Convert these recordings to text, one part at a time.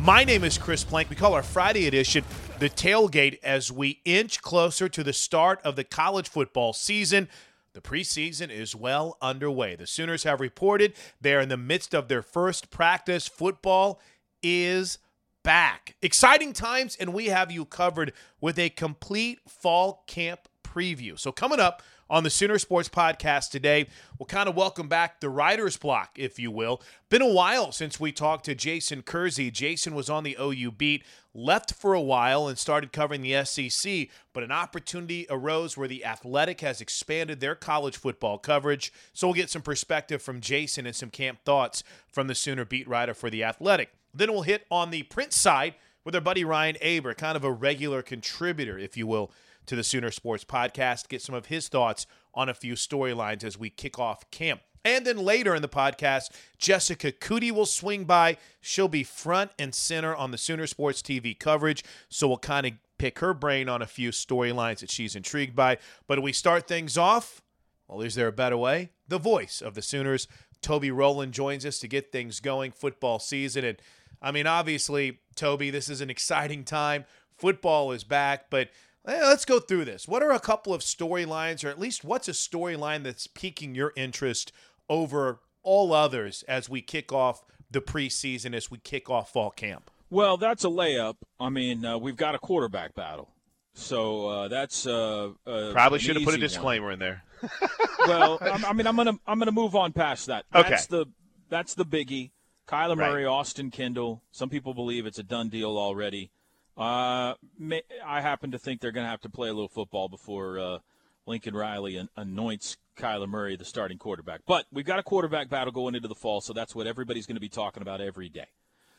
My name is Chris Plank. We call our Friday edition the tailgate as we inch closer to the start of the college football season. The preseason is well underway. The Sooners have reported they're in the midst of their first practice. Football is back. Exciting times, and we have you covered with a complete fall camp preview. So, coming up, on the Sooner Sports Podcast today. We'll kind of welcome back the writer's block, if you will. Been a while since we talked to Jason Kersey. Jason was on the OU beat, left for a while, and started covering the SEC, but an opportunity arose where the Athletic has expanded their college football coverage. So we'll get some perspective from Jason and some camp thoughts from the Sooner beat writer for the Athletic. Then we'll hit on the print side with our buddy Ryan Aber, kind of a regular contributor, if you will, to the Sooner Sports Podcast, get some of his thoughts on a few storylines as we kick off camp. And then later in the podcast, Jessica Coody will swing by. She'll be front and center on the Sooner Sports TV coverage. So we'll kind of pick her brain on a few storylines that she's intrigued by. But we start things off, well, is there a better way? The voice of the Sooners, Toby Rowland, joins us to get things going football season. And I mean, obviously, Toby, this is an exciting time. Football is back, but let's go through this. What are a couple of storylines, or at least what's a storyline that's piquing your interest over all others as we kick off the preseason, as we kick off fall camp? Well, that's a layup. I mean, uh, we've got a quarterback battle. So uh, that's uh, uh probably should have put a disclaimer one. in there. well, I mean, I'm gonna I'm gonna move on past that. That's okay. the that's the biggie. Kyler Murray, right. Austin Kendall. Some people believe it's a done deal already. Uh, may, I happen to think they're going to have to play a little football before uh, Lincoln Riley anoints Kyler Murray the starting quarterback. But we've got a quarterback battle going into the fall, so that's what everybody's going to be talking about every day.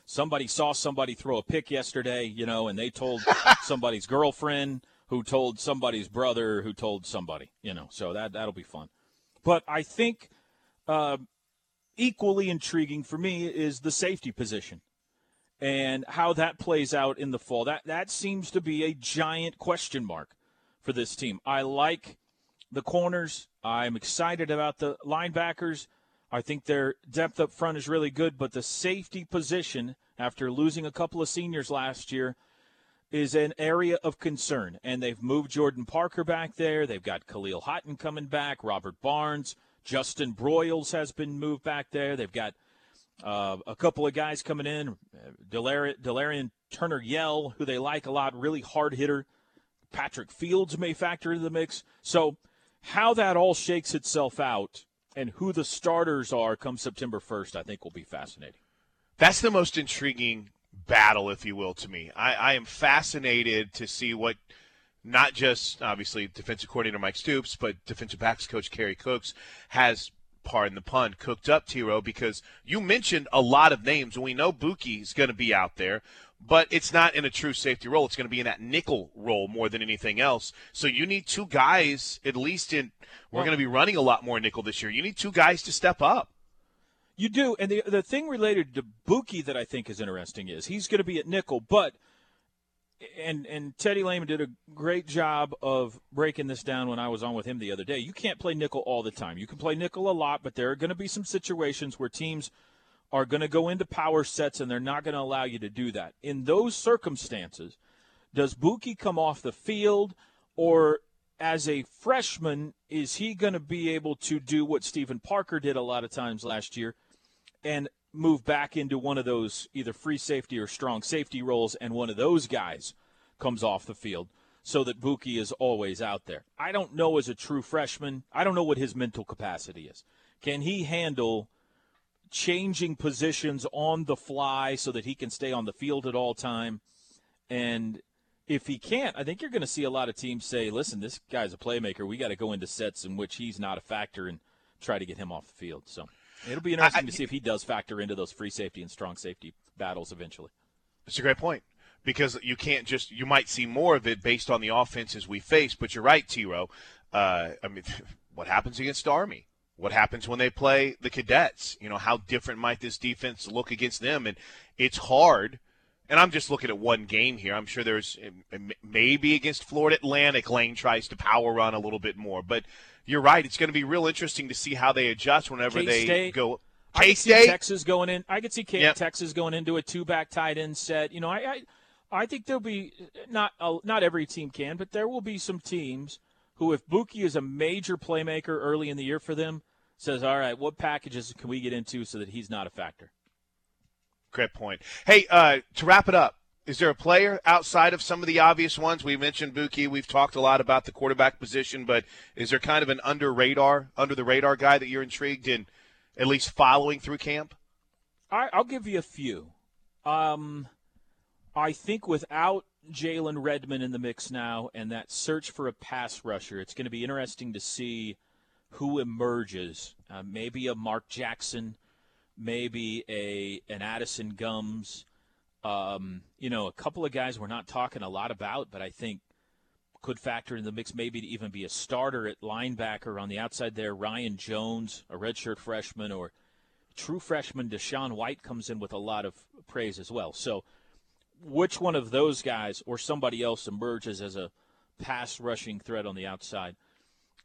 Somebody saw somebody throw a pick yesterday, you know, and they told somebody's girlfriend who told somebody's brother who told somebody, you know. So that that'll be fun. But I think uh, equally intriguing for me is the safety position and how that plays out in the fall. That that seems to be a giant question mark for this team. I like the corners. I'm excited about the linebackers. I think their depth up front is really good, but the safety position after losing a couple of seniors last year is an area of concern. And they've moved Jordan Parker back there. They've got Kahlil Haughton coming back, Robert Barnes, Justin Broiles has been moved back there. They've got Uh, a couple of guys coming in, Delar- Delarrion Turner Yell, who they like a lot, really hard hitter. Patrick Fields may factor into the mix. So, how that all shakes itself out and who the starters are come September 1st, I think will be fascinating. That's the most intriguing battle, if you will, to me. I, I am fascinated to see what not just obviously defensive coordinator Mike Stoops, but defensive backs coach Kerry Cooks has pardon the pun, cooked up, T-Row, because you mentioned a lot of names, and we know Buki is going to be out there, but it's not in a true safety role. It's going to be in that nickel role more than anything else. So you need two guys, at least in, we're well, going to be running a lot more nickel this year. You need two guys to step up. You do, and the the thing related to Buki that I think is interesting is he's going to be at nickel, but – and and Teddy Lehman did a great job of breaking this down when I was on with him the other day. You can't play nickel all the time. You can play nickel a lot, but there are going to be some situations where teams are going to go into power sets and they're not going to allow you to do that. In those circumstances, does Buki come off the field or as a freshman is he going to be able to do what Steven Parker did a lot of times last year and move back into one of those either free safety or strong safety roles, and one of those guys comes off the field so that Buki is always out there. I don't know as a true freshman, I don't know what his mental capacity is. Can he handle changing positions on the fly so that he can stay on the field at all time? And if he can't, I think you're going to see a lot of teams say, "Listen, this guy's a playmaker. We got to go into sets in which he's not a factor and try to get him off the field." So It'll be interesting I, to see if he does factor into those free safety and strong safety battles eventually. It's a great point because you can't just you might see more of it based on the offenses we face. But you're right, T-Row. Uh, I mean, what happens against Army? What happens when they play the Cadets? You know, how different might this defense look against them? And it's hard. And I'm just looking at one game here. I'm sure there's maybe against Florida Atlantic, Lane tries to power run a little bit more, but you're right. It's going to be real interesting to see how they adjust whenever K-State. they go. K State, Texas going in. I could see K- yep. Texas going into a two-back tight end set. You know, I, I, I think there'll be not uh, not every team can, but there will be some teams who, if Buki is a major playmaker early in the year for them, says, "All right, what packages can we get into so that he's not a factor?" Great point. Hey, uh, to wrap it up, is there a player outside of some of the obvious ones? We mentioned Buki. We've talked a lot about the quarterback position, but is there kind of an under radar, under the radar guy that you're intrigued in, at least following through camp? I, will give you a few. Um, I think without Jalen Redmond in the mix now and that search for a pass rusher, it's going to be interesting to see who emerges. Uh, maybe a Mark Jackson, maybe a an Addison Gumbs um, you know, a couple of guys we're not talking a lot about, but I think could factor in the mix maybe to even be a starter at linebacker on the outside there. Ryan Jones, a redshirt freshman, or true freshman DaShaun White comes in with a lot of praise as well. So, which one of those guys or somebody else emerges as a pass rushing threat on the outside?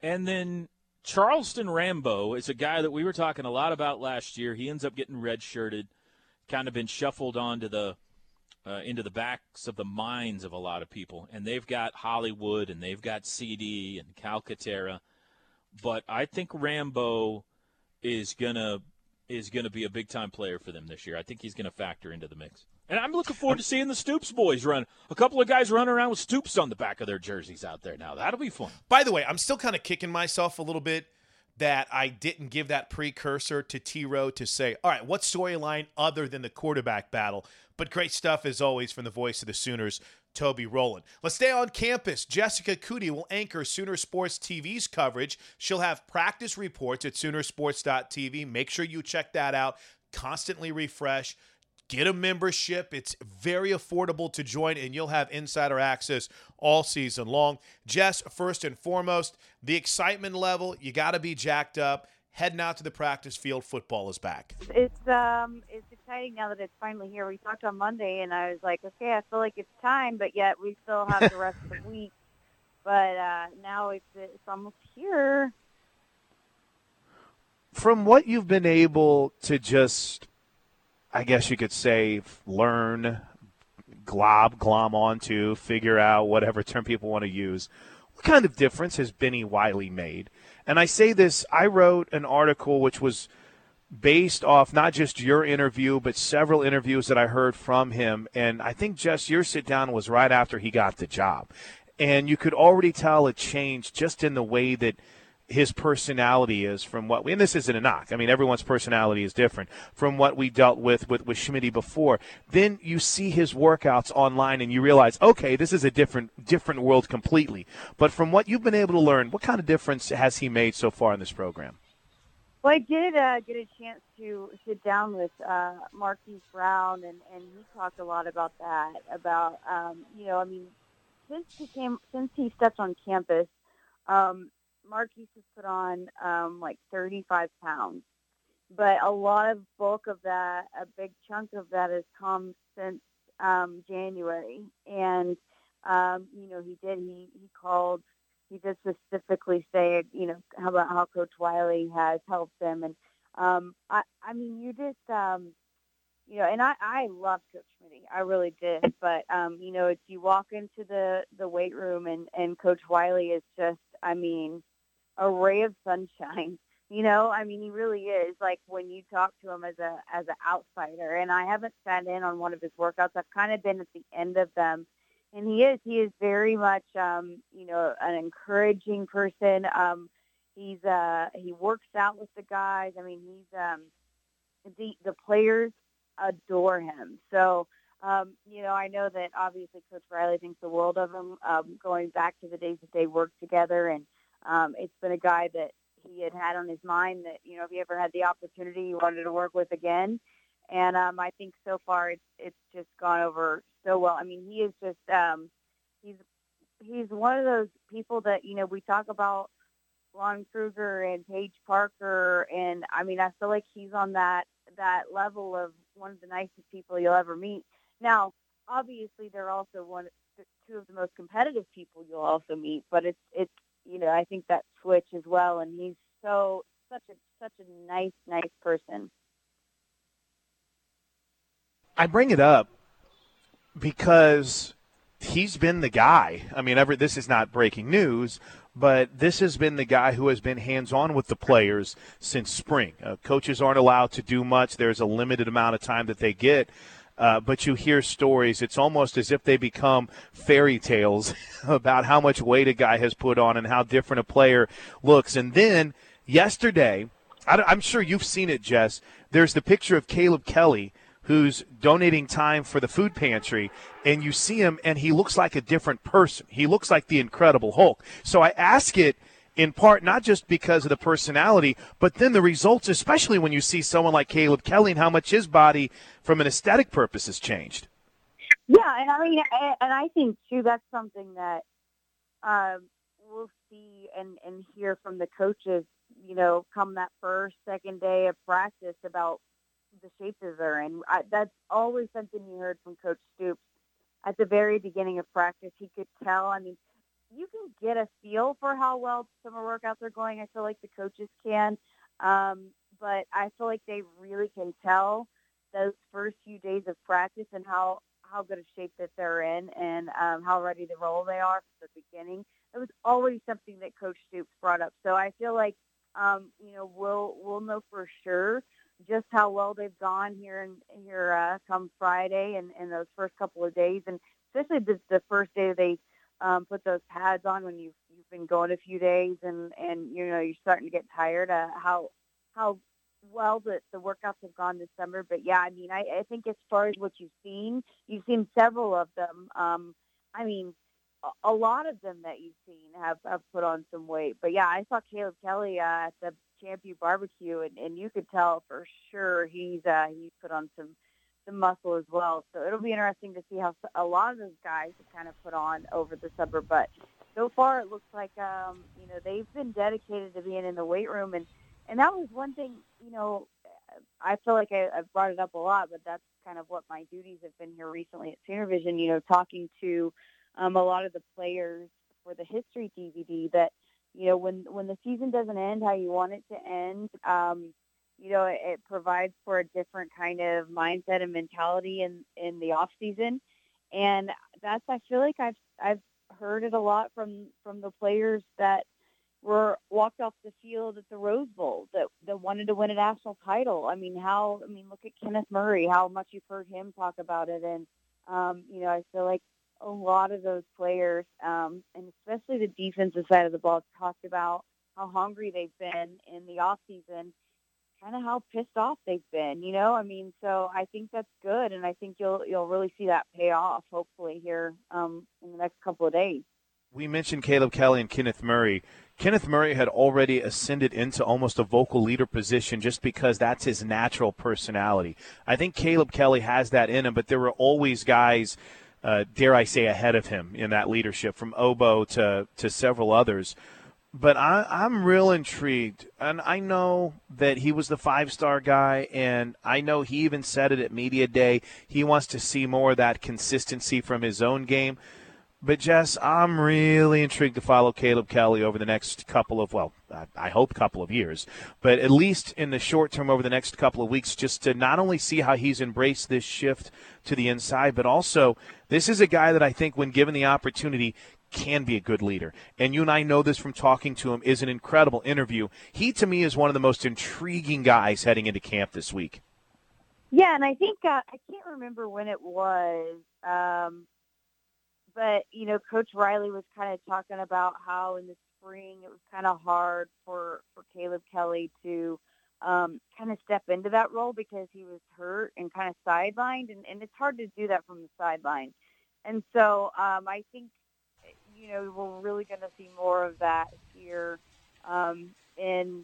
And then Charleston Rambo is a guy that we were talking a lot about last year. He ends up getting redshirted, kind of been shuffled onto the uh, into the backs of the minds of a lot of people. And they've got Hollywood and they've got CD and Calcaterra. But I think Rambo is gonna is gonna be a big time player for them this year. I think he's gonna factor into the mix. And I'm looking forward to seeing the Stoops boys run. A couple of guys running around with Stoops on the back of their jerseys out there now. That'll be fun. By the way, I'm still kind of kicking myself a little bit that I didn't give that precursor to T Row to say, all right, what storyline other than the quarterback battle? But great stuff as always from the voice of the Sooners, Toby Rowland. Let's stay on campus. Jessica Coody will anchor Sooner Sports TV's coverage. She'll have practice reports at Soonersports.tv. Make sure you check that out. Constantly refresh. Get a membership. It's very affordable to join, and you'll have insider access all season long. Jess, first and foremost, the excitement level, you got to be jacked up. Heading out to the practice field, football is back. It's um, it's exciting now that it's finally here. We talked on Monday, and I was like, okay, I feel like it's time, but yet we still have the rest of the week. But uh, now it's it's almost here. From what you've been able to just I guess you could say, learn, glob, glom onto, figure out whatever term people want to use. What kind of difference has Bennie Wylie made? And I say this, I wrote an article which was based off not just your interview, but several interviews that I heard from him. And I think just your sit down was right after he got the job. And you could already tell a change just in the way that his personality is from what we, and this isn't a knock. I mean, everyone's personality is different from what we dealt with with, with Schmidt before. Then you see his workouts online and you realize, okay, this is a different, different world completely. But from what you've been able to learn, what kind of difference has he made so far in this program? Well, I did uh, get a chance to sit down with uh, Marquise Brown, and, and he talked a lot about that. About um, you know, I mean, since he came, since he stepped on campus, um, Marquise has put on um, like 35 pounds, but a lot of bulk of that, a big chunk of that has come since um, January, and um, you know, he did. He he called he did specifically say, you know, how about how Coach Wylie has helped them, and um, I, I mean, you just, um, you know, and I, I love Coach Schmidt, I really did, but um, you know, it's you walk into the the weight room and and Coach Wylie is just, I mean, a ray of sunshine. You know, I mean, he really is. Like when you talk to him as a as an outsider, and I haven't sat in on one of his workouts. I've kind of been at the end of them and he is he is very much um, you know an encouraging person. Um, he's uh, he works out with the guys. I mean, he's um, the the players adore him. So um, you know, I know that obviously Coach Riley thinks the world of him. Um, going back to the days that they worked together, and um, it's been a guy that he had had on his mind that you know if he ever had the opportunity, he wanted to work with again. And um, I think so far it's it's just gone over so well. I mean, he is just um, he's he's one of those people that you know we talk about Lon Kruger and Paige Parker, and I mean, I feel like he's on that that level of one of the nicest people you'll ever meet. Now, obviously, they're also one two of the most competitive people you'll also meet, but it's it's you know I think that switch as well, and he's so such a such a nice nice person. I bring it up because he's been the guy. I mean, ever this is not breaking news, but this has been the guy who has been hands-on with the players since spring. Uh, coaches aren't allowed to do much. There's a limited amount of time that they get. Uh, but you hear stories. It's almost as if they become fairy tales about how much weight a guy has put on and how different a player looks. And then yesterday, I, I'm sure you've seen it, Jess. There's the picture of Caleb Kelly who's donating time for the food pantry, and you see him, and he looks like a different person. He looks like the Incredible Hulk. So I ask it in part not just because of the personality, but then the results, especially when you see someone like Caleb Kelly and how much his body, from an aesthetic purpose, has changed. Yeah, and I mean, and I think too that's something that um, we'll see and and hear from the coaches. You know, come that first, second day of practice about the shape that they're in. I, that's always something you heard from Coach Stoops at the very beginning of practice. He could tell. I mean, you can get a feel for how well summer workouts are going. I feel like the coaches can, um, but I feel like they really can tell those first few days of practice and how how good a shape that they're in and um, how ready to roll they are from the beginning. It was always something that Coach Stoops brought up. So I feel like um, you know we'll we'll know for sure just how well they've gone here and here uh, come Friday and, and those first couple of days, and especially the, the first day they um, put those pads on when you've you've been going a few days and and you know you're starting to get tired. Uh, how how well the the workouts have gone this summer, but yeah, I mean, I, I think as far as what you've seen, you've seen several of them. Um, I mean, a lot of them that you've seen have, have put on some weight. But yeah, I saw Caleb Kelly uh, at the Champion Barbecue, and, and you could tell for sure he's uh, he's put on some some muscle as well. So it'll be interesting to see how a lot of those guys have kind of put on over the summer. But so far, it looks like um, you know they've been dedicated to being in the weight room, and and that was one thing. You know, I feel like I, I've brought it up a lot, but that's kind of what my duties have been here recently at Sooner Vision. You know, talking to um, a lot of the players for the history DVD that you know, when when the season doesn't end how you want it to end, um, you know, it, provides for a different kind of mindset and mentality in in the off season, and that's I feel like I've I've heard it a lot from from the players that were walked off the field at the Rose Bowl that that wanted to win a national title. I mean, how I mean, look at Kenneth Murray, how much you've heard him talk about it, and um, you know, I feel like a lot of those players, um, and especially the defensive side of the ball, talked about how hungry they've been in the off season, kind of how pissed off they've been. You know, I mean, so I think that's good, and I think you'll you'll really see that pay off hopefully here um, in the next couple of days. We mentioned Caleb Kelly and Kenneth Murray. Kenneth Murray had already ascended into almost a vocal leader position just because that's his natural personality. I think Caleb Kelly has that in him, but there were always guys, uh, dare I say, ahead of him in that leadership, from Ogbo to, to several others. But I, I'm real intrigued. And I know that he was the five star guy, and I know he even said it at Media Day. He wants to see more of that consistency from his own game. But Jess, I'm really intrigued to follow Caleb Kelly over the next couple of well, I hope couple of years, but at least in the short term over the next couple of weeks, just to not only see how he's embraced this shift to the inside, but also this is a guy that I think, when given the opportunity, can be a good leader. And you and I know this from talking to him. is an incredible interview. He to me is one of the most intriguing guys heading into camp this week. Yeah, and I think uh, I can't remember when it was. Um, but you know, Coach Riley was kind of talking about how in the spring it was kind of hard for for Caleb Kelly to um, kind of step into that role because he was hurt and kind of sidelined, and, and it's hard to do that from the sideline. And so um, I think you know we're really going to see more of that here um, in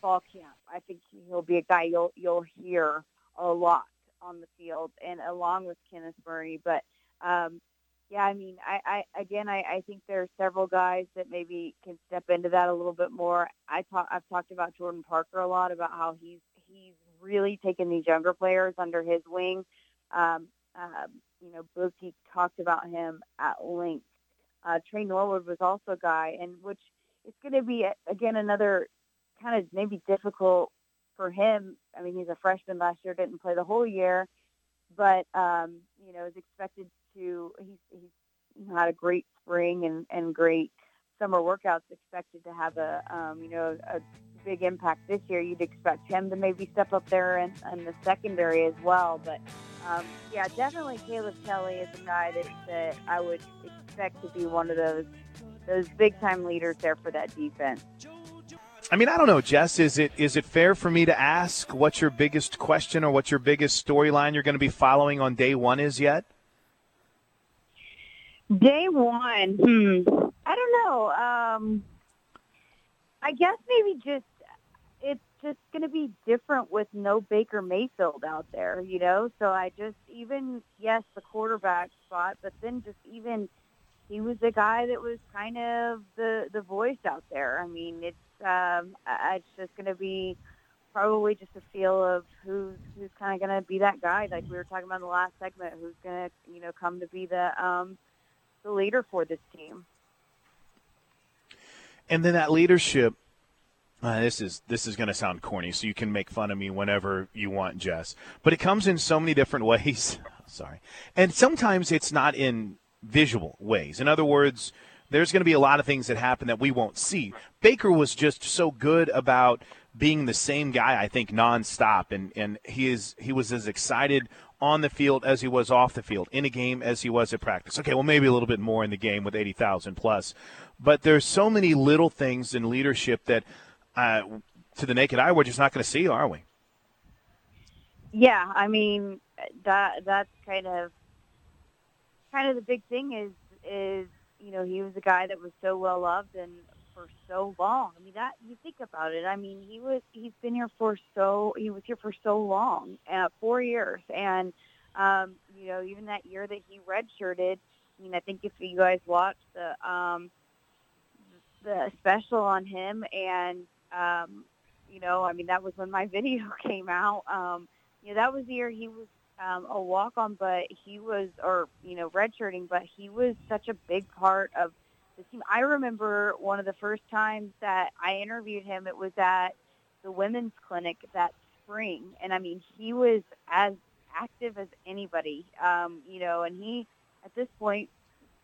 fall camp. I think he'll be a guy you'll you'll hear a lot on the field, and along with Kenneth Murray, but um, yeah, I mean, I, I again, I, I think there are several guys that maybe can step into that a little bit more. I talk, I've talked about Jordan Parker a lot about how he's he's really taken these younger players under his wing. Um, uh, you know, Bookie talked about him at length. Uh, Tre Norwood was also a guy, and which it's going to be again another kind of maybe difficult for him. I mean, he's a freshman last year, didn't play the whole year, but um, you know is expected to he's he's had a great spring and and great summer workouts. Expected to have a um, you know a big impact this year. You'd expect him to maybe step up there in, in the secondary as well. But um, yeah, definitely Caleb Kelly is a guy that, that I would expect to be one of those those big time leaders there for that defense. I mean, I don't know, Jess. Is it is it fair for me to ask what your biggest question or what your biggest storyline you're going to be following on day one is yet? Day one, hmm. I don't know. Um, I guess maybe just it's just going to be different with no Baker Mayfield out there, you know. So I just even yes, the quarterback spot, but then just even he was the guy that was kind of the the voice out there. I mean, it's um, it's just going to be probably just a feel of who's who's kind of going to be that guy, like we were talking about in the last segment, who's going to you know come to be the um, the leader for this team. And then that leadership. Uh, this is this is going to sound corny, so you can make fun of me whenever you want, Jess. But it comes in so many different ways. Sorry, and sometimes it's not in visual ways. In other words, there's going to be a lot of things that happen that we won't see. Baker was just so good about being the same guy, I think, nonstop, and and he is he was as excited on the field as he was off the field, in a game as he was at practice. Okay, well, maybe a little bit more in the game with 80,000 plus. But there's so many little things in leadership that, uh, to the naked eye, we're just not going to see, are we? Yeah, I mean that that's kind of kind of the big thing is is you know he was a guy that was so well loved and for so long. I mean, that you think about it. I mean, he was he's been here for so he was here for so long, uh, four years, and um, you know, even that year that he redshirted. I mean, I think if you guys watched the um, the special on him, and um, you know, I mean, that was when my video came out. Um, you know, that was the year he was um, a walk on, but he was, or you know, redshirting, but he was such a big part of the team. I remember one of the first times that I interviewed him. It was at the women's clinic that spring, and I mean, he was as active as anybody. Um, you know, and he at this point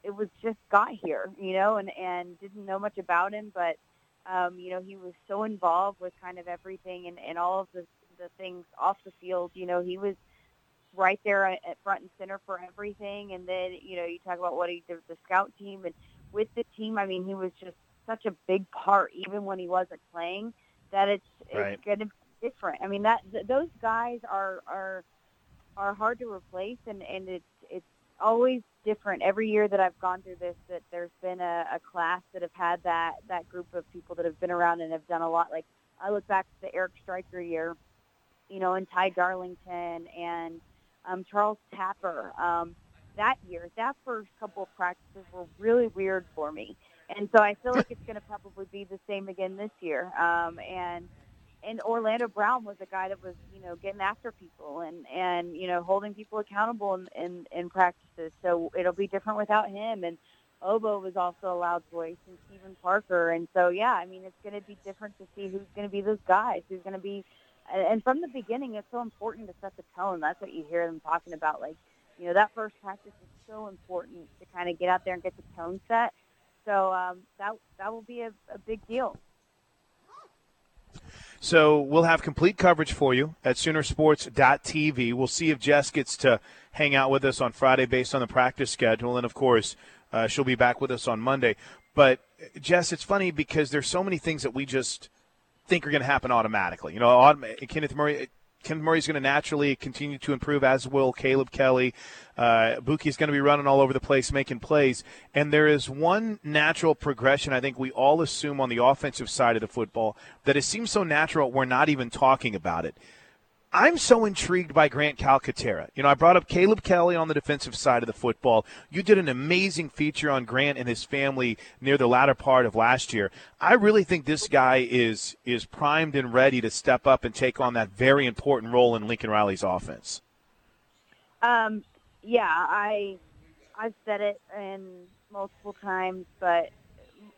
it was just got here, you know, and and didn't know much about him, but Um, you know, he was so involved with kind of everything and, and all of the the things off the field. You know, he was right there at, front and center for everything. And then, you know, you talk about what he did with the scout team and with the team. I mean, he was just such a big part, even when he wasn't playing, that it's Right. it's going to be different. I mean, that th- those guys are are are hard to replace, and and it's it's always different every year that I've gone through this. That there's been a, a class that have had that that group of people that have been around and have done a lot. Like I look back to the Eric Striker year, you know, and Ty Darlington and um, Charles Tapper. Um, that year, that first couple of practices were really weird for me, and so I feel like it's going to probably be the same again this year. Um, and and Orlando Brown was a guy that was, you know, getting after people and and you know holding people accountable in in, in practices. So it'll be different without him. And Ogbo was also a loud voice, and Steven Parker. And so yeah, I mean, it's going to be different to see who's going to be those guys. Who's going to be, and from the beginning, it's so important to set the tone. That's what you hear them talking about. Like, you know, that first practice is so important to kind of get out there and get the tone set. So um, that that will be a, a big deal. So we'll have complete coverage for you at Soonersports.tv. We'll see if Jess gets to hang out with us on Friday based on the practice schedule, and of course, uh, she'll be back with us on Monday. But Jess, it's funny because there's so many things that we just think are going to happen automatically. You know, autom- Kenneth Murray. Kenneth Murray's going to naturally continue to improve, as will Caleb Kelly. Uh, Buki's going to be running all over the place, making plays. And there is one natural progression I think we all assume on the offensive side of the football that it seems so natural we're not even talking about it. I'm so intrigued by Grant Calcaterra. You know, I brought up Caleb Kelly on the defensive side of the football. You did an amazing feature on Grant and his family near the latter part of last year. I really think this guy is is primed and ready to step up and take on that very important role in Lincoln Riley's offense. Um, yeah, I I've said it in multiple times, but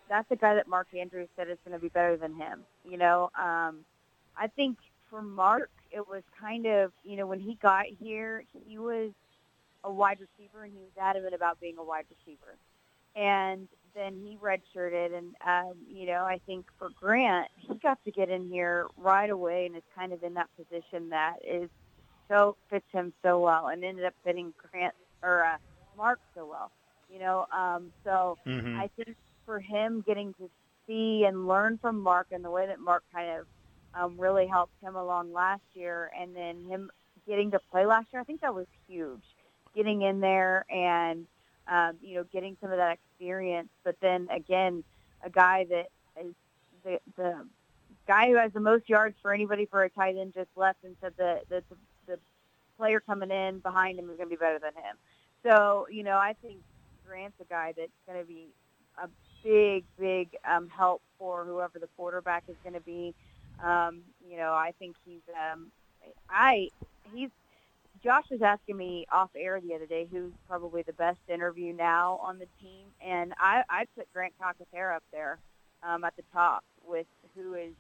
that's the guy that Mark Andrews said is going to be better than him. You know, um, I think for Mark, it was kind of you know when he got here, he was a wide receiver and he was adamant about being a wide receiver, and then he redshirted, and um, you know I think for Grant, he got to get in here right away and is kind of in that position that is so fits him so well, and ended up fitting Grant or uh, Mark so well. You know, um, so Mhm. I think for him getting to see and learn from Mark and the way that Mark kind of um, really helped him along last year, and then him getting to play last year, I think that was huge. Getting in there and um, you know getting some of that experience, but then again, a guy that is the the guy who has the most yards for anybody for a tight end just left and said that the, the the player coming in behind him is going to be better than him. So you know I think Grant's a guy that's going to be a big big um, help for whoever the quarterback is going to be. Um, you know I think he's um, I he's Josh was asking me off air the other day who's probably the best interview now on the team, and I I put Grant Calcaterra up there um, at the top with who is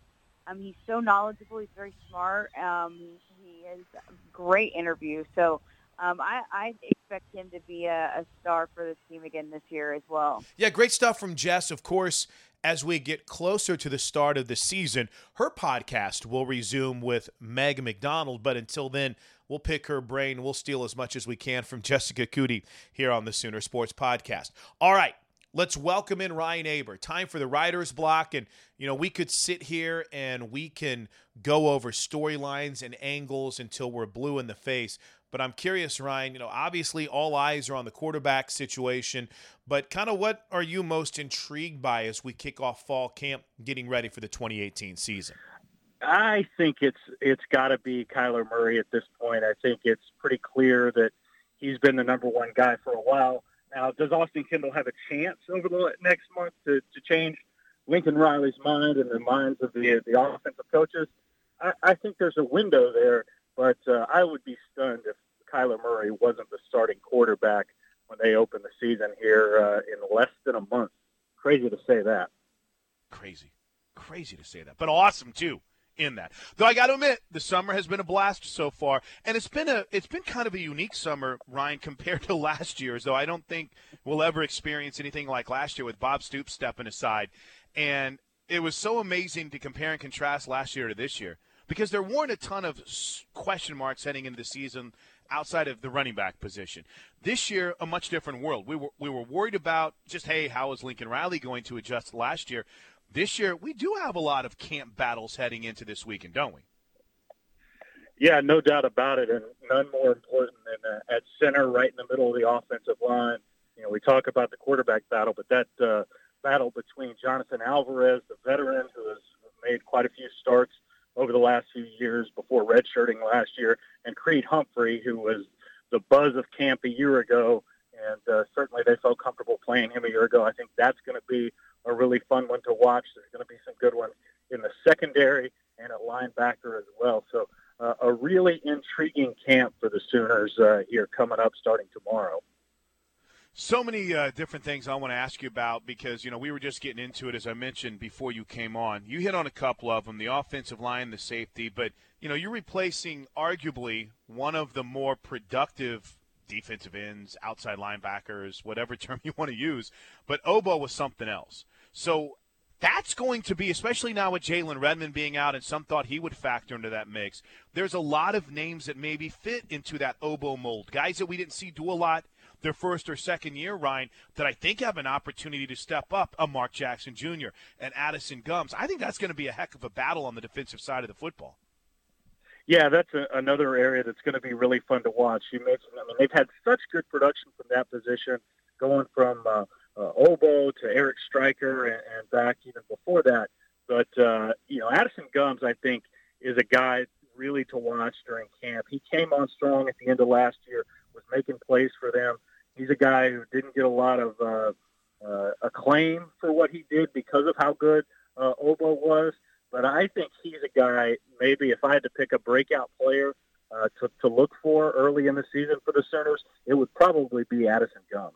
um, he's so knowledgeable. He's very smart. Um, he is a great interview. So um, I, I expect him to be a, a star for this team again this year as well. Yeah, great stuff from Jess. Of course, as we get closer to the start of the season, her podcast will resume with Meg McDonald. But until then, we'll pick her brain. We'll steal as much as we can from Jessica Coody here on the Sooner Sports Podcast. All right. Let's welcome in Ryan Aber. Time for the writer's block. And, you know, we could sit here and we can go over storylines and angles until we're blue in the face. But I'm curious, Ryan, you know, obviously all eyes are on the quarterback situation, but kind of what are you most intrigued by as we kick off fall camp getting ready for the 2018 season? I think it's it's got to be Kyler Murray at this point. I think it's pretty clear that he's been the number one guy for a while. Now, does Austin Kendall have a chance over the next month to, to change Lincoln Riley's mind and the minds of the the offensive coaches? I, I think there's a window there, but uh, I would be stunned if Kyler Murray wasn't the starting quarterback they open the season here uh, in less than a month. Crazy to say that. Crazy. Crazy to say that, but awesome too in that. Though I got to admit, the summer has been a blast so far, and it's been a it's been kind of a unique summer, Ryan, compared to last year's. Though I don't think we'll ever experience anything like last year with Bob Stoops stepping aside. And it was so amazing to compare and contrast last year to this year because there weren't a ton of question marks heading into the season outside of the running back position. This year, a much different world. We were we were worried about just hey, how is Lincoln Riley going to adjust last year? This year, we do have a lot of camp battles heading into this weekend, don't we? Yeah, no doubt about it, and none more important than uh, at center, right in the middle of the offensive line. You know, we talk about the quarterback battle, but that uh, battle between Jonathan Alvarez, the veteran who has made quite a few starts over the last few years before redshirting last year, and Creed Humphrey, who was the buzz of camp a year ago, and uh, certainly they felt comfortable playing him a year ago. I think that's going to be a really fun one to watch. There's going to be some good ones in the secondary and at linebacker as well. So uh, a really intriguing camp for the Sooners uh, here coming up starting tomorrow. So many uh, different things I want to ask you about because you know we were just getting into it as I mentioned before you came on. You hit on a couple of them: the offensive line, the safety. But you know you're replacing arguably one of the more productive defensive ends, outside linebackers, whatever term you want to use. But Ogbo was something else. So that's going to be, especially now with Jalen Redmond being out, and some thought he would factor into that mix. There's a lot of names that maybe fit into that Ogbo mold. Guys that we didn't see do a lot their first or second year, Ryan, that I think have an opportunity to step up. A Mark Jackson Jr. and Addison Gumbs. I think that's going to be a heck of a battle on the defensive side of the football. Yeah, that's a, another area that's going to be really fun to watch. You mentioned, I mean, they've had such good production from that position, going from uh, uh, Ogbo to Eric Striker and, and back even before that. But uh, you know, Addison Gumbs, I think, is a guy really to watch during camp. He came on strong at the end of last year, was making plays for them. He's a guy who didn't get a lot of uh, uh, acclaim for what he did because of how good uh, Ogbo was. But I think he's a guy. Maybe if I had to pick a breakout player uh, to to look for early in the season for the Sooners, it would probably be Addison Gumbs.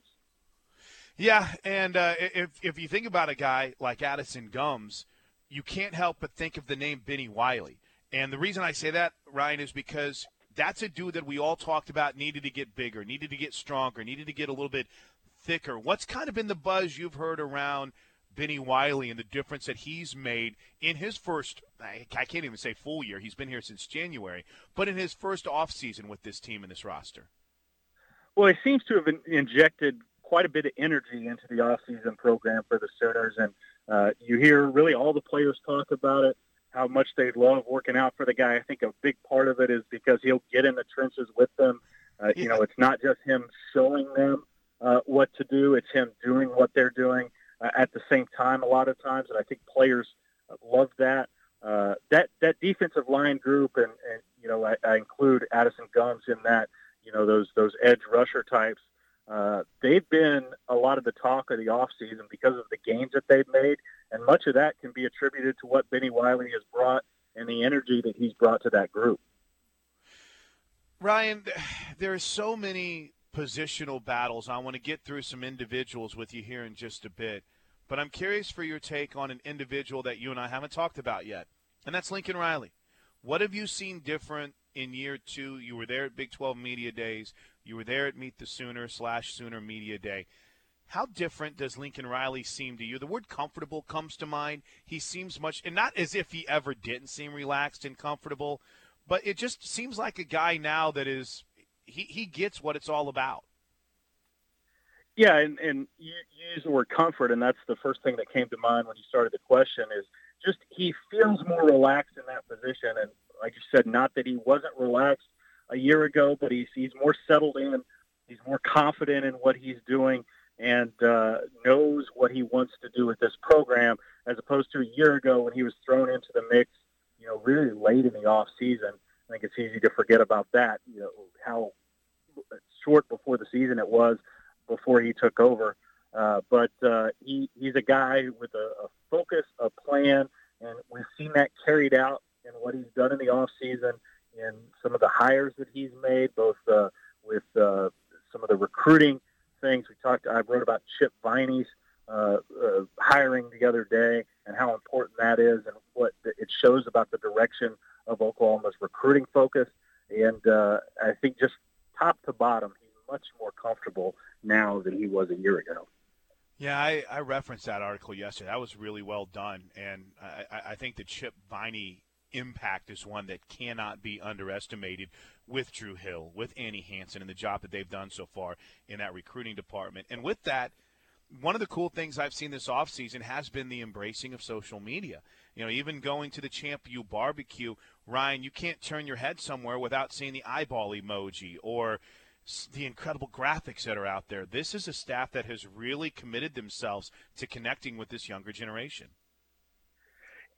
Yeah, and uh, if if you think about a guy like Addison Gumbs, you can't help but think of the name Bennie Wylie. And the reason I say that, Ryan, is because that's a dude that we all talked about needed to get bigger, needed to get stronger, needed to get a little bit thicker. What's kind of been the buzz you've heard around Bennie Wylie and the difference that he's made in his first I can't even say full year. He's been here since January, but in his first off season with this team and this roster. Well, he seems to have injected quite a bit of energy into the off-season program for the Sooners, and uh, you hear really all the players talk about it, how much they love working out for the guy. I think a big part of it is because he'll get in the trenches with them. Uh, yeah. You know, it's not just him showing them uh, what to do; it's him doing what they're doing uh, at the same time. A lot of times, and I think players love that. Uh, that that defensive line group, and, and you know, I, I include Addison Gumbs in that. You know, those those edge rusher types uh, they've been a lot of the talk of the offseason because of the gains that they've made, and much of that can be attributed to what Bennie Wylie has brought and the energy that he's brought to that group. Ryan, there are so many positional battles. I want to get through some individuals with you here in just a bit, but I'm curious for your take on an individual that you and I haven't talked about yet, and that's Lincoln Riley. What have you seen different in year two? You were there at Big 12 Media Days. You were there at Meet the Sooner slash Sooner Media Day. How different does Lincoln Riley seem to you? The word comfortable comes to mind. He seems much, and not as if he ever didn't seem relaxed and comfortable, but it just seems like a guy now that is, he, he gets what it's all about. Yeah, and, and you, you use the word comfort, and that's the first thing that came to mind when you started the question is just he feels more relaxed in that position. And like you said, not that he wasn't relaxed a year ago, but he's he's more settled in. He's more confident in what he's doing and uh, knows what he wants to do with this program, as opposed to a year ago when he was thrown into the mix. You know, really late in the off season. I think it's easy to forget about that. You know how short before the season it was before he took over. Uh, but uh, he he's a guy with a, a focus, a plan, and we've seen that carried out in what he's done in the off season in some of the hires that he's made, both uh, with uh, some of the recruiting things. We talked. I wrote about Chip Viney's uh, uh, hiring the other day and how important that is, and what it shows about the direction of Oklahoma's recruiting focus. And uh, I think just top to bottom, he's much more comfortable now than he was a year ago. Yeah, I, I referenced that article yesterday. That was really well done, and I, I think the Chip Viney impact is one that cannot be underestimated with Drew Hill, with Annie Hanson, and the job that they've done so far in that recruiting department. And with that, one of the cool things I've seen this offseason has been the embracing of social media. You know, even going to the Champ U barbecue, Ryan, you can't turn your head somewhere without seeing the eyeball emoji or the incredible graphics that are out there. This is a staff that has really committed themselves to connecting with this younger generation.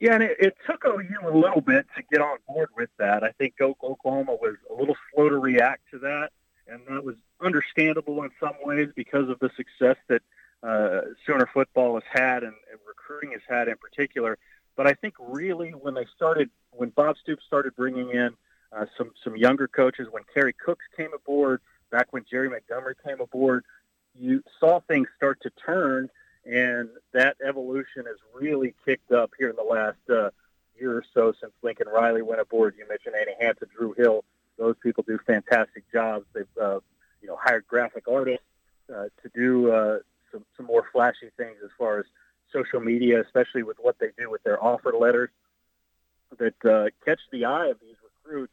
Yeah, and it, it took OU a little bit to get on board with that. I think Oklahoma was a little slow to react to that, and that was understandable in some ways because of the success that uh, Sooner football has had and, and recruiting has had in particular. But I think really when they started, when Bob Stoops started bringing in uh, some some younger coaches, when Kerry Cooks came aboard, back when Jerry Montgomery came aboard, you saw things start to turn, and that evolution has really kicked up here in the last uh, year or so since Lincoln Riley went aboard. You mentioned Annie Hanson, Drew Hill; those people do fantastic jobs. They've uh, you know hired graphic artists uh, to do uh, some some more flashy things as far as social media, especially with what they do with their offer letters that uh, catch the eye of these recruits,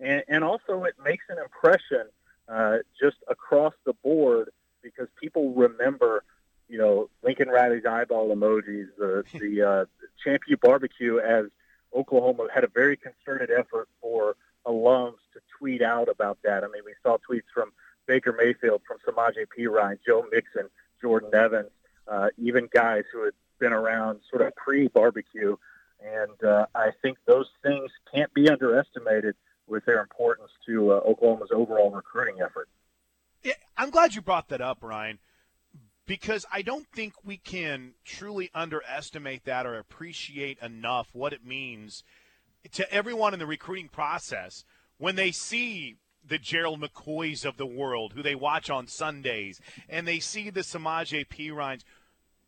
and, and also it makes an impression uh, just across the board because people remember, you know, Lincoln Riley's eyeball emojis, the the uh, Champ U barbecue, as Oklahoma had a very concerted effort for alums to tweet out about that. I mean, we saw tweets from Baker Mayfield, from Samaj P. Ryan, Joe Mixon, Jordan Evans, uh, even guys who had been around sort of pre-barbecue. And uh, I think those things can't be underestimated with their importance to uh, Oklahoma's overall recruiting effort. Yeah, I'm glad you brought that up, Ryan, because I don't think we can truly underestimate that or appreciate enough what it means to everyone in the recruiting process when they see the Gerald McCoys of the world who they watch on Sundays and they see the Samaje Perines.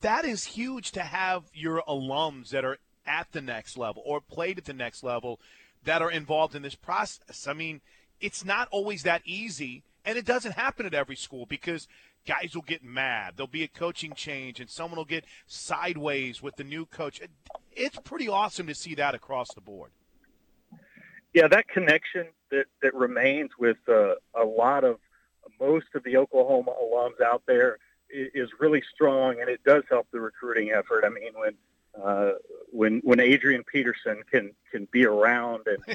That is huge to have your alums that are at the next level or played at the next level that are involved in this process. I mean, it's not always that easy, and it doesn't happen at every school because guys will get mad. There'll be a coaching change, and someone will get sideways with the new coach. It's pretty awesome to see that across the board. Yeah, that connection that, that remains with uh, a lot of most of the Oklahoma alums out there is really strong, and it does help the recruiting effort. I mean, when uh, when when Adrian Peterson can can be around and uh,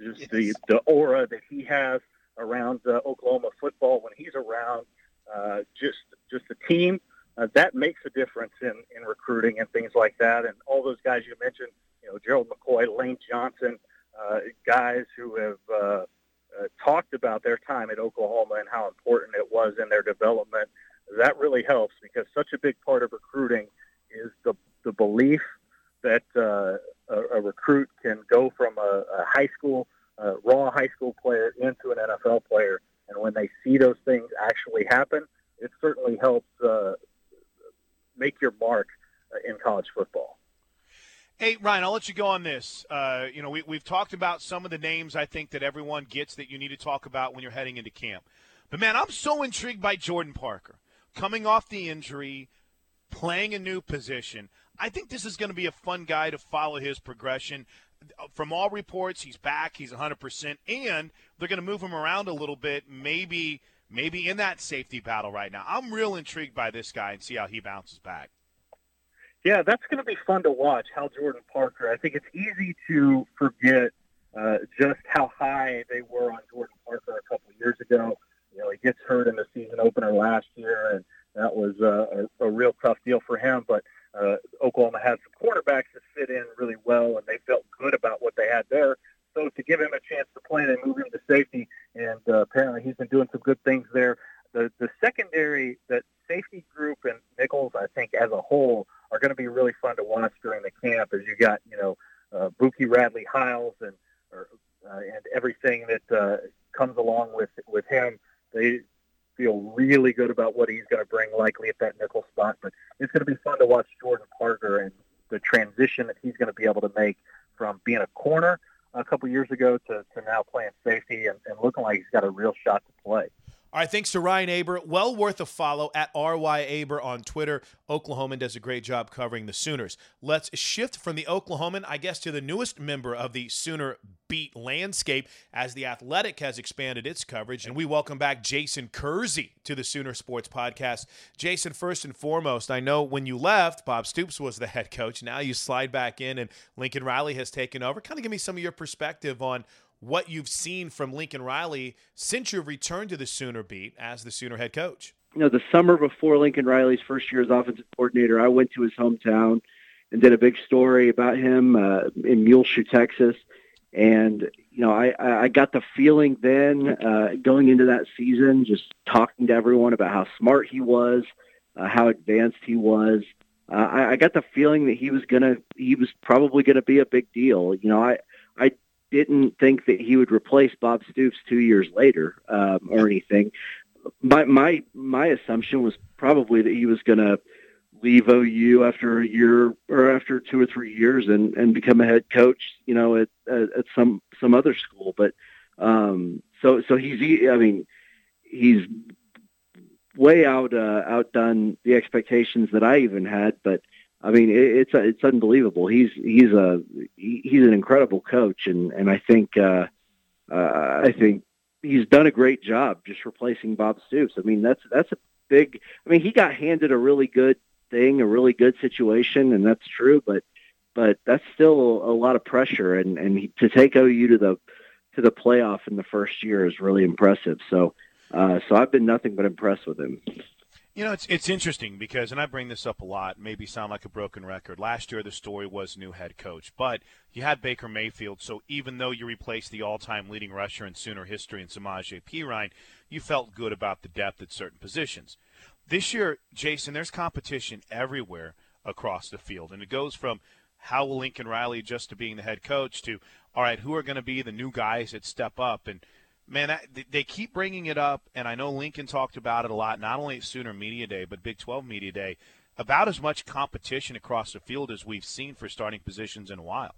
just yes. the the aura that he has around uh, Oklahoma football when he's around, uh, just just the team uh, that makes a difference in in recruiting and things like that. And all those guys you mentioned, you know, Gerald McCoy, Lane Johnson, uh, guys who have uh, uh, talked about their time at Oklahoma and how important it was in their development. That really helps because such a big part of recruiting is the the belief that uh, a, a recruit can go from a, a high school, uh, raw high school player into an NFL player. And when they see those things actually happen, it certainly helps uh, make your mark uh, in college football. Hey, Ryan, I'll let you go on this. Uh, you know, we, we've talked about some of the names I think that everyone gets that you need to talk about when you're heading into camp. But, man, I'm so intrigued by Jordan Parker. Coming off the injury, playing a new position. I think this is going to be a fun guy to follow his progression. From all reports, he's back. He's 100%. And they're going to move him around a little bit, maybe maybe in that safety battle right now. I'm real intrigued by this guy and see how he bounces back. Yeah, that's going to be fun to watch, How Jordan Parker. I think it's easy to forget uh, just how high they were on Jordan Parker a couple years ago. You know, he gets hurt in the season opener last year, and that was uh, a, a real tough deal for him. But uh, Oklahoma had some quarterbacks that fit in really well, and they felt good about what they had there. So to give him a chance to play, they move him to safety, and uh, apparently he's been doing some good things there. The the secondary, that safety group and Nicholls, I think as a whole, are going to be really fun to watch during the camp. As you got, you know, uh, Bookie Radley-Hiles and or, uh, and everything that uh, comes along with with him. They feel really good about what he's going to bring, likely at that nickel spot. But it's going to be fun to watch Jordan Parker and the transition that he's going to be able to make from being a corner a couple years ago to, to now playing safety and, and looking like he's got a real shot to play. All right, thanks to Ryan Aber. Well worth a follow at RY Aber on Twitter. Oklahoman does a great job covering the Sooners. Let's shift from the Oklahoman, I guess, to the newest member of the Sooner beat landscape as the Athletic has expanded its coverage. And we welcome back Jason Kersey to the Sooner Sports Podcast. Jason, first and foremost, I know when you left, Bob Stoops was the head coach. Now you slide back in and Lincoln Riley has taken over. Kind of give me some of your perspective on what you've seen from Lincoln Riley since you've returned to the Sooner beat as the Sooner head coach. You know, the summer before Lincoln Riley's first year as offensive coordinator, I went to his hometown and did a big story about him uh, in Muleshoe, Texas. And you know, I, I got the feeling then uh, going into that season, just talking to everyone about how smart he was, uh, how advanced he was. Uh, I, I got the feeling that he was gonna, he was probably gonna be a big deal. You know, I I didn't think that he would replace Bob Stoops two years later um, or anything. My my my assumption was probably that he was going to leave OU after a year or after two or three years and and become a head coach, you know, at at, at some some other school. But um, so so he's I mean he's way out uh, outdone the expectations that I even had, but I mean, it, it's it's unbelievable. He's he's a he's an incredible coach, and and I think uh, uh, I think he's done a great job just replacing Bob Stoops. I mean, that's that's a big. I mean, he got handed a really good thing, a really good situation, and that's true. But but that's still a lot of pressure, and and he, to take OU to the to the playoff in the first year is really impressive. So uh, so I've been nothing but impressed with him. You know, it's it's interesting because, and I bring this up a lot, maybe sound like a broken record. Last year, the story was new head coach, but you had Baker Mayfield. So even though you replaced the all-time leading rusher in Sooner history in Samaje Perine, you felt good about the depth at certain positions. This year, Jason, there's competition everywhere across the field, and it goes from how will Lincoln Riley adjust to being the head coach to, all right, who are going to be the new guys that step up and man, they keep bringing it up, and I know Lincoln talked about it a lot, not only at Sooner Media Day, but Big 12 Media Day, about as much competition across the field as we've seen for starting positions in a while.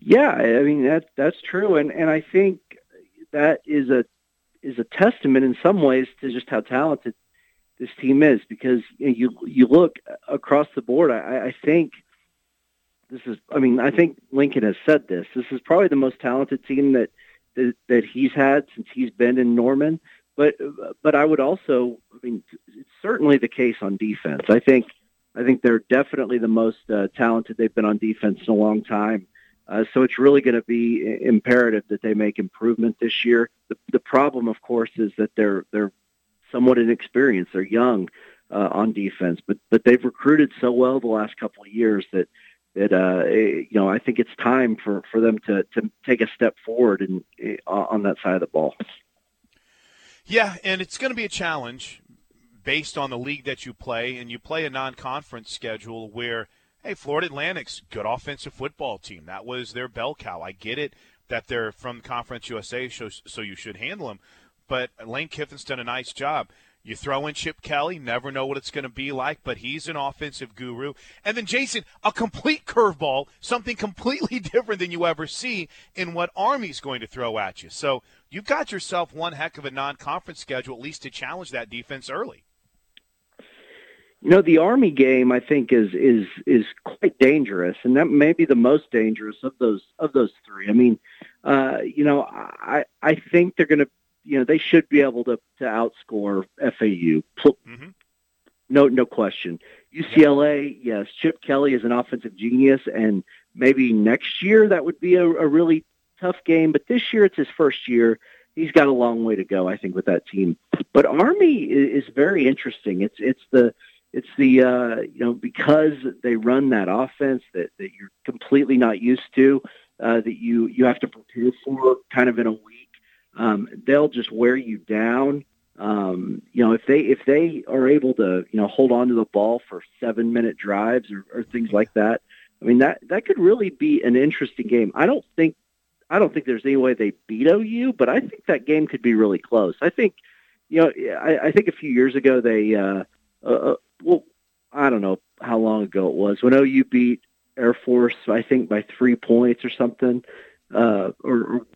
Yeah, I mean that that's true, and and I think that is a is a testament in some ways to just how talented this team is. Because you you, you look across the board, I, I think this is. I mean, I think Lincoln has said this. This is probably the most talented team that that, that he's had since he's been in Norman. But but I would also, I mean, it's certainly the case on defense. I think I think they're definitely the most uh, talented they've been on defense in a long time. Uh, so it's really going to be imperative that they make improvement this year. The, the problem, of course, is that they're they're somewhat inexperienced. They're young uh, on defense, but but they've recruited so well the last couple of years that uh, you know I think it's time for, for them to, to take a step forward and on that side of the ball. Yeah, and it's going to be a challenge based on the league that you play, and you play a non-conference schedule where hey, Florida Atlantic's good offensive football team. That was their bell cow. I get it that they're from Conference USA, so, so you should handle them. But Lane Kiffin's done a nice job. You throw in Chip Kelly, never know what it's going to be like, but he's an offensive guru. And then Jason, a complete curveball, something completely different than you ever see in what Army's going to throw at you. So you've got yourself one heck of a non-conference schedule, at least to challenge that defense early. You know, the Army game I think is is is quite dangerous, and that may be the most dangerous of those of those three. I mean, uh, you know, I I think they're going to you know they should be able to to outscore FAU. Mm-hmm. No, no question. UCLA, yes. Chip Kelly is an offensive genius, and maybe next year that would be a, a really tough game. But this year, it's his first year. He's got a long way to go, I think, with that team. But Army is, is very interesting. It's it's the it's the uh, you know because they run that offense that, that you're completely not used to uh, that you you have to prepare for kind of in a week um, they'll just wear you down. Um, you know, if they if they are able to you know hold on to the ball for seven minute drives or, or things like that, I mean that that could really be an interesting game. I don't think I don't think there's any way they beat OU, but I think that game could be really close. I think, you know, I, I think a few years ago they, uh, uh, uh well, I don't know how long ago it was when OU beat Air Force, I think by three points or something, uh, or, or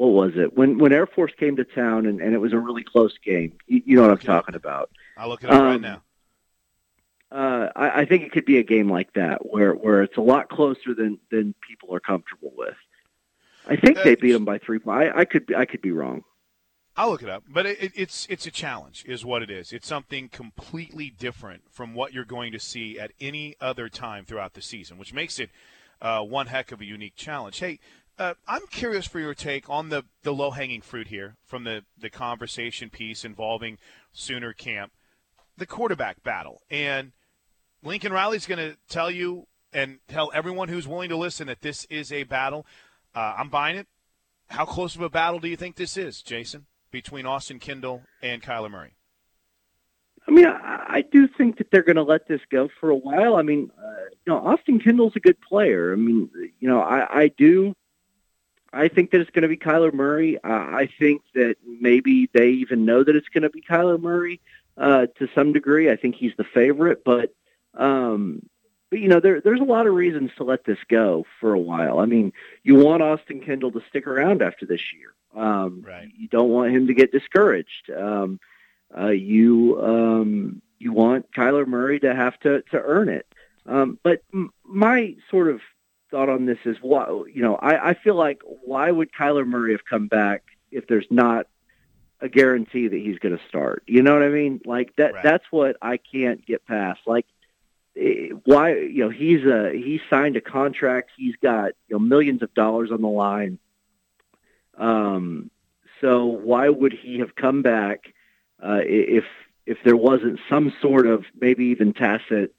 what was it when when Air Force came to town and, and it was a really close game. You, you know what I'm talking about. I'll look it up um, right now. Uh, I, I think it could be a game like that where where it's a lot closer than than people are comfortable with. I think uh, they beat them by three. I, I could I could be wrong. I'll look it up, but it, it's it's a challenge, is what it is. It's something completely different from what you're going to see at any other time throughout the season, which makes it uh, one heck of a unique challenge. Hey, uh, I'm curious for your take on the the low hanging fruit here from the the conversation piece involving Sooner Camp, the quarterback battle, and Lincoln Riley's going to tell you and tell everyone who's willing to listen that this is a battle. Uh, I'm buying it. How close of a battle do you think this is, Jason? between Austin Kendall and Kyler Murray? I mean, I, I do think that they're going to let this go for a while. I mean, uh, you know, Austin Kendall's a good player. I mean, you know, I, I do. I think that it's going to be Kyler Murray. Uh, I think that maybe they even know that it's going to be Kyler Murray uh, to some degree. I think he's the favorite, but um, but you know, there there's a lot of reasons to let this go for a while. I mean, you want Austin Kendall to stick around after this year. Um, right. You don't want him to get discouraged. Um, uh, you um, you want Kyler Murray to have to to earn it. Um, but m- my sort of thought on this is why you know I, I feel like why would Kyler Murray have come back if there's not a guarantee that he's going to start? You know what I mean? Like that. Right. That's what I can't get past. Like eh, why you know he's a he signed a contract. He's got you know millions of dollars on the line um, so why would he have come back uh, if if there wasn't some sort of maybe even tacit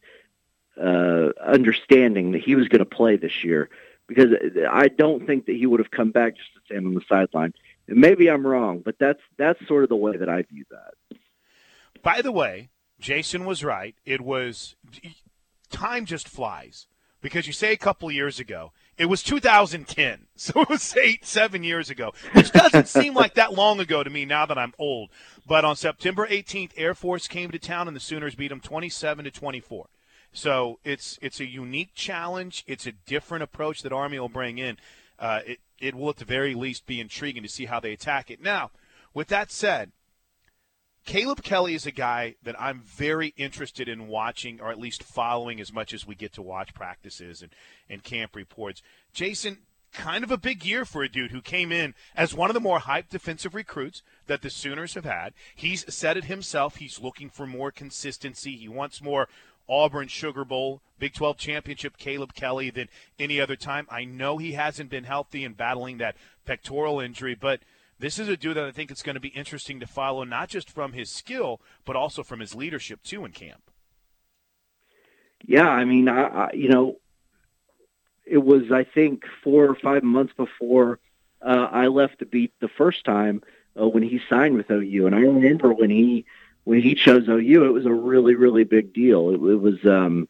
uh, understanding that he was going to play this year? Because I don't think that he would have come back just to stand on the sideline. And maybe I'm wrong, but that's that's sort of the way that I view that. By the way, Jason was right. It was time just flies because you say a couple years ago it was 2010, so it was eight, seven years ago, which doesn't seem like that long ago to me now that I'm old. But on September 18th, Air Force came to town and the Sooners beat them 27 to 24. So it's it's a unique challenge. It's a different approach that Army will bring in. Uh, it it will at the very least be intriguing to see how they attack it. Now, with that said, Caleb Kelly is a guy that I'm very interested in watching, or at least following as much as we get to watch practices and, and camp reports. Jason, kind of a big year for a dude who came in as one of the more hyped defensive recruits that the Sooners have had. He's said it himself. He's looking for more consistency. He wants more Auburn Sugar Bowl, Big 12 championship Caleb Kelly than any other time. I know he hasn't been healthy and battling that pectoral injury, but – this is a dude that I think it's going to be interesting to follow, not just from his skill, but also from his leadership too in camp. Yeah, I mean, I, I you know, it was I think four or five months before uh, I left the beat the first time uh, when he signed with OU, and I remember when he when he chose OU, it was a really really big deal. It, it was, um,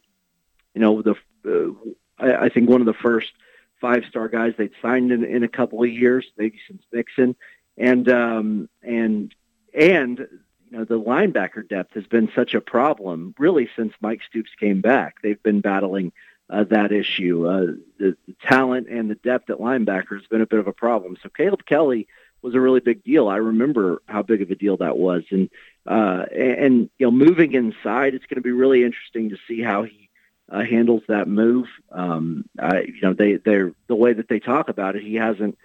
you know, the uh, I, I think one of the first five star guys they'd signed in, in a couple of years, maybe since Mixon and um, and and you know the linebacker depth has been such a problem really since Mike Stoops came back. They've been battling uh, that issue. Uh, the, the talent and the depth at linebacker has been a bit of a problem. So Caleb Kelly was a really big deal. I remember how big of a deal that was, and uh, and, you know moving inside, it's going to be really interesting to see how he uh, handles that move. Um, I, you know, they they're the way that they talk about it. He hasn't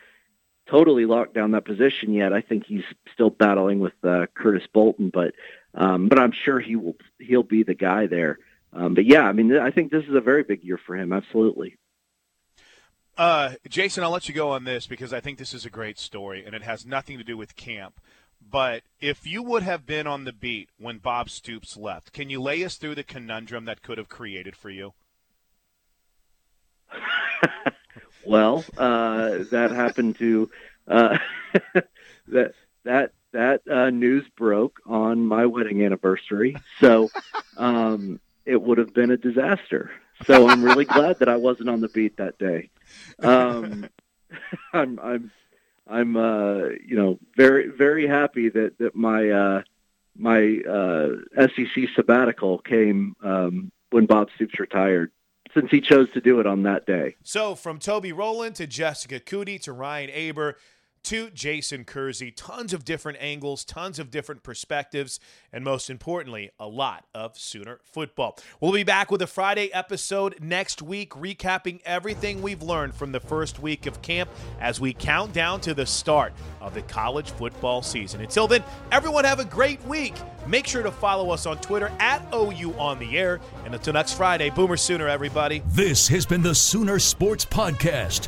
totally locked down that position yet. I think he's still battling with uh, Curtis Bolton, but um, but I'm sure he will he'll be the guy there. Um, but yeah, I mean, I think this is a very big year for him. Absolutely. Uh, Jason, I'll let you go on this because I think this is a great story and it has nothing to do with camp. But if you would have been on the beat when Bob Stoops left, can you lay us through the conundrum that could have created for you? Well, uh, that happened to uh, that that that uh, news broke on my wedding anniversary, so um, it would have been a disaster. So I'm really glad that I wasn't on the beat that day. Um, I'm I'm I'm uh, you know very very happy that that my uh, my uh, SEC sabbatical came um, when Bob Stoops retired since he chose to do it on that day. So from Toby Rowland to Jessica Coody to Ryan Aber to Jason Kersey. Tons of different angles, tons of different perspectives, and most importantly, a lot of Sooner football. We'll be back with a Friday episode next week, recapping everything we've learned from the first week of camp as we count down to the start of the college football season. Until then, everyone have a great week. Make sure to follow us on Twitter at OU on the air. And until next Friday, Boomer Sooner, everybody. This has been the Sooner Sports Podcast.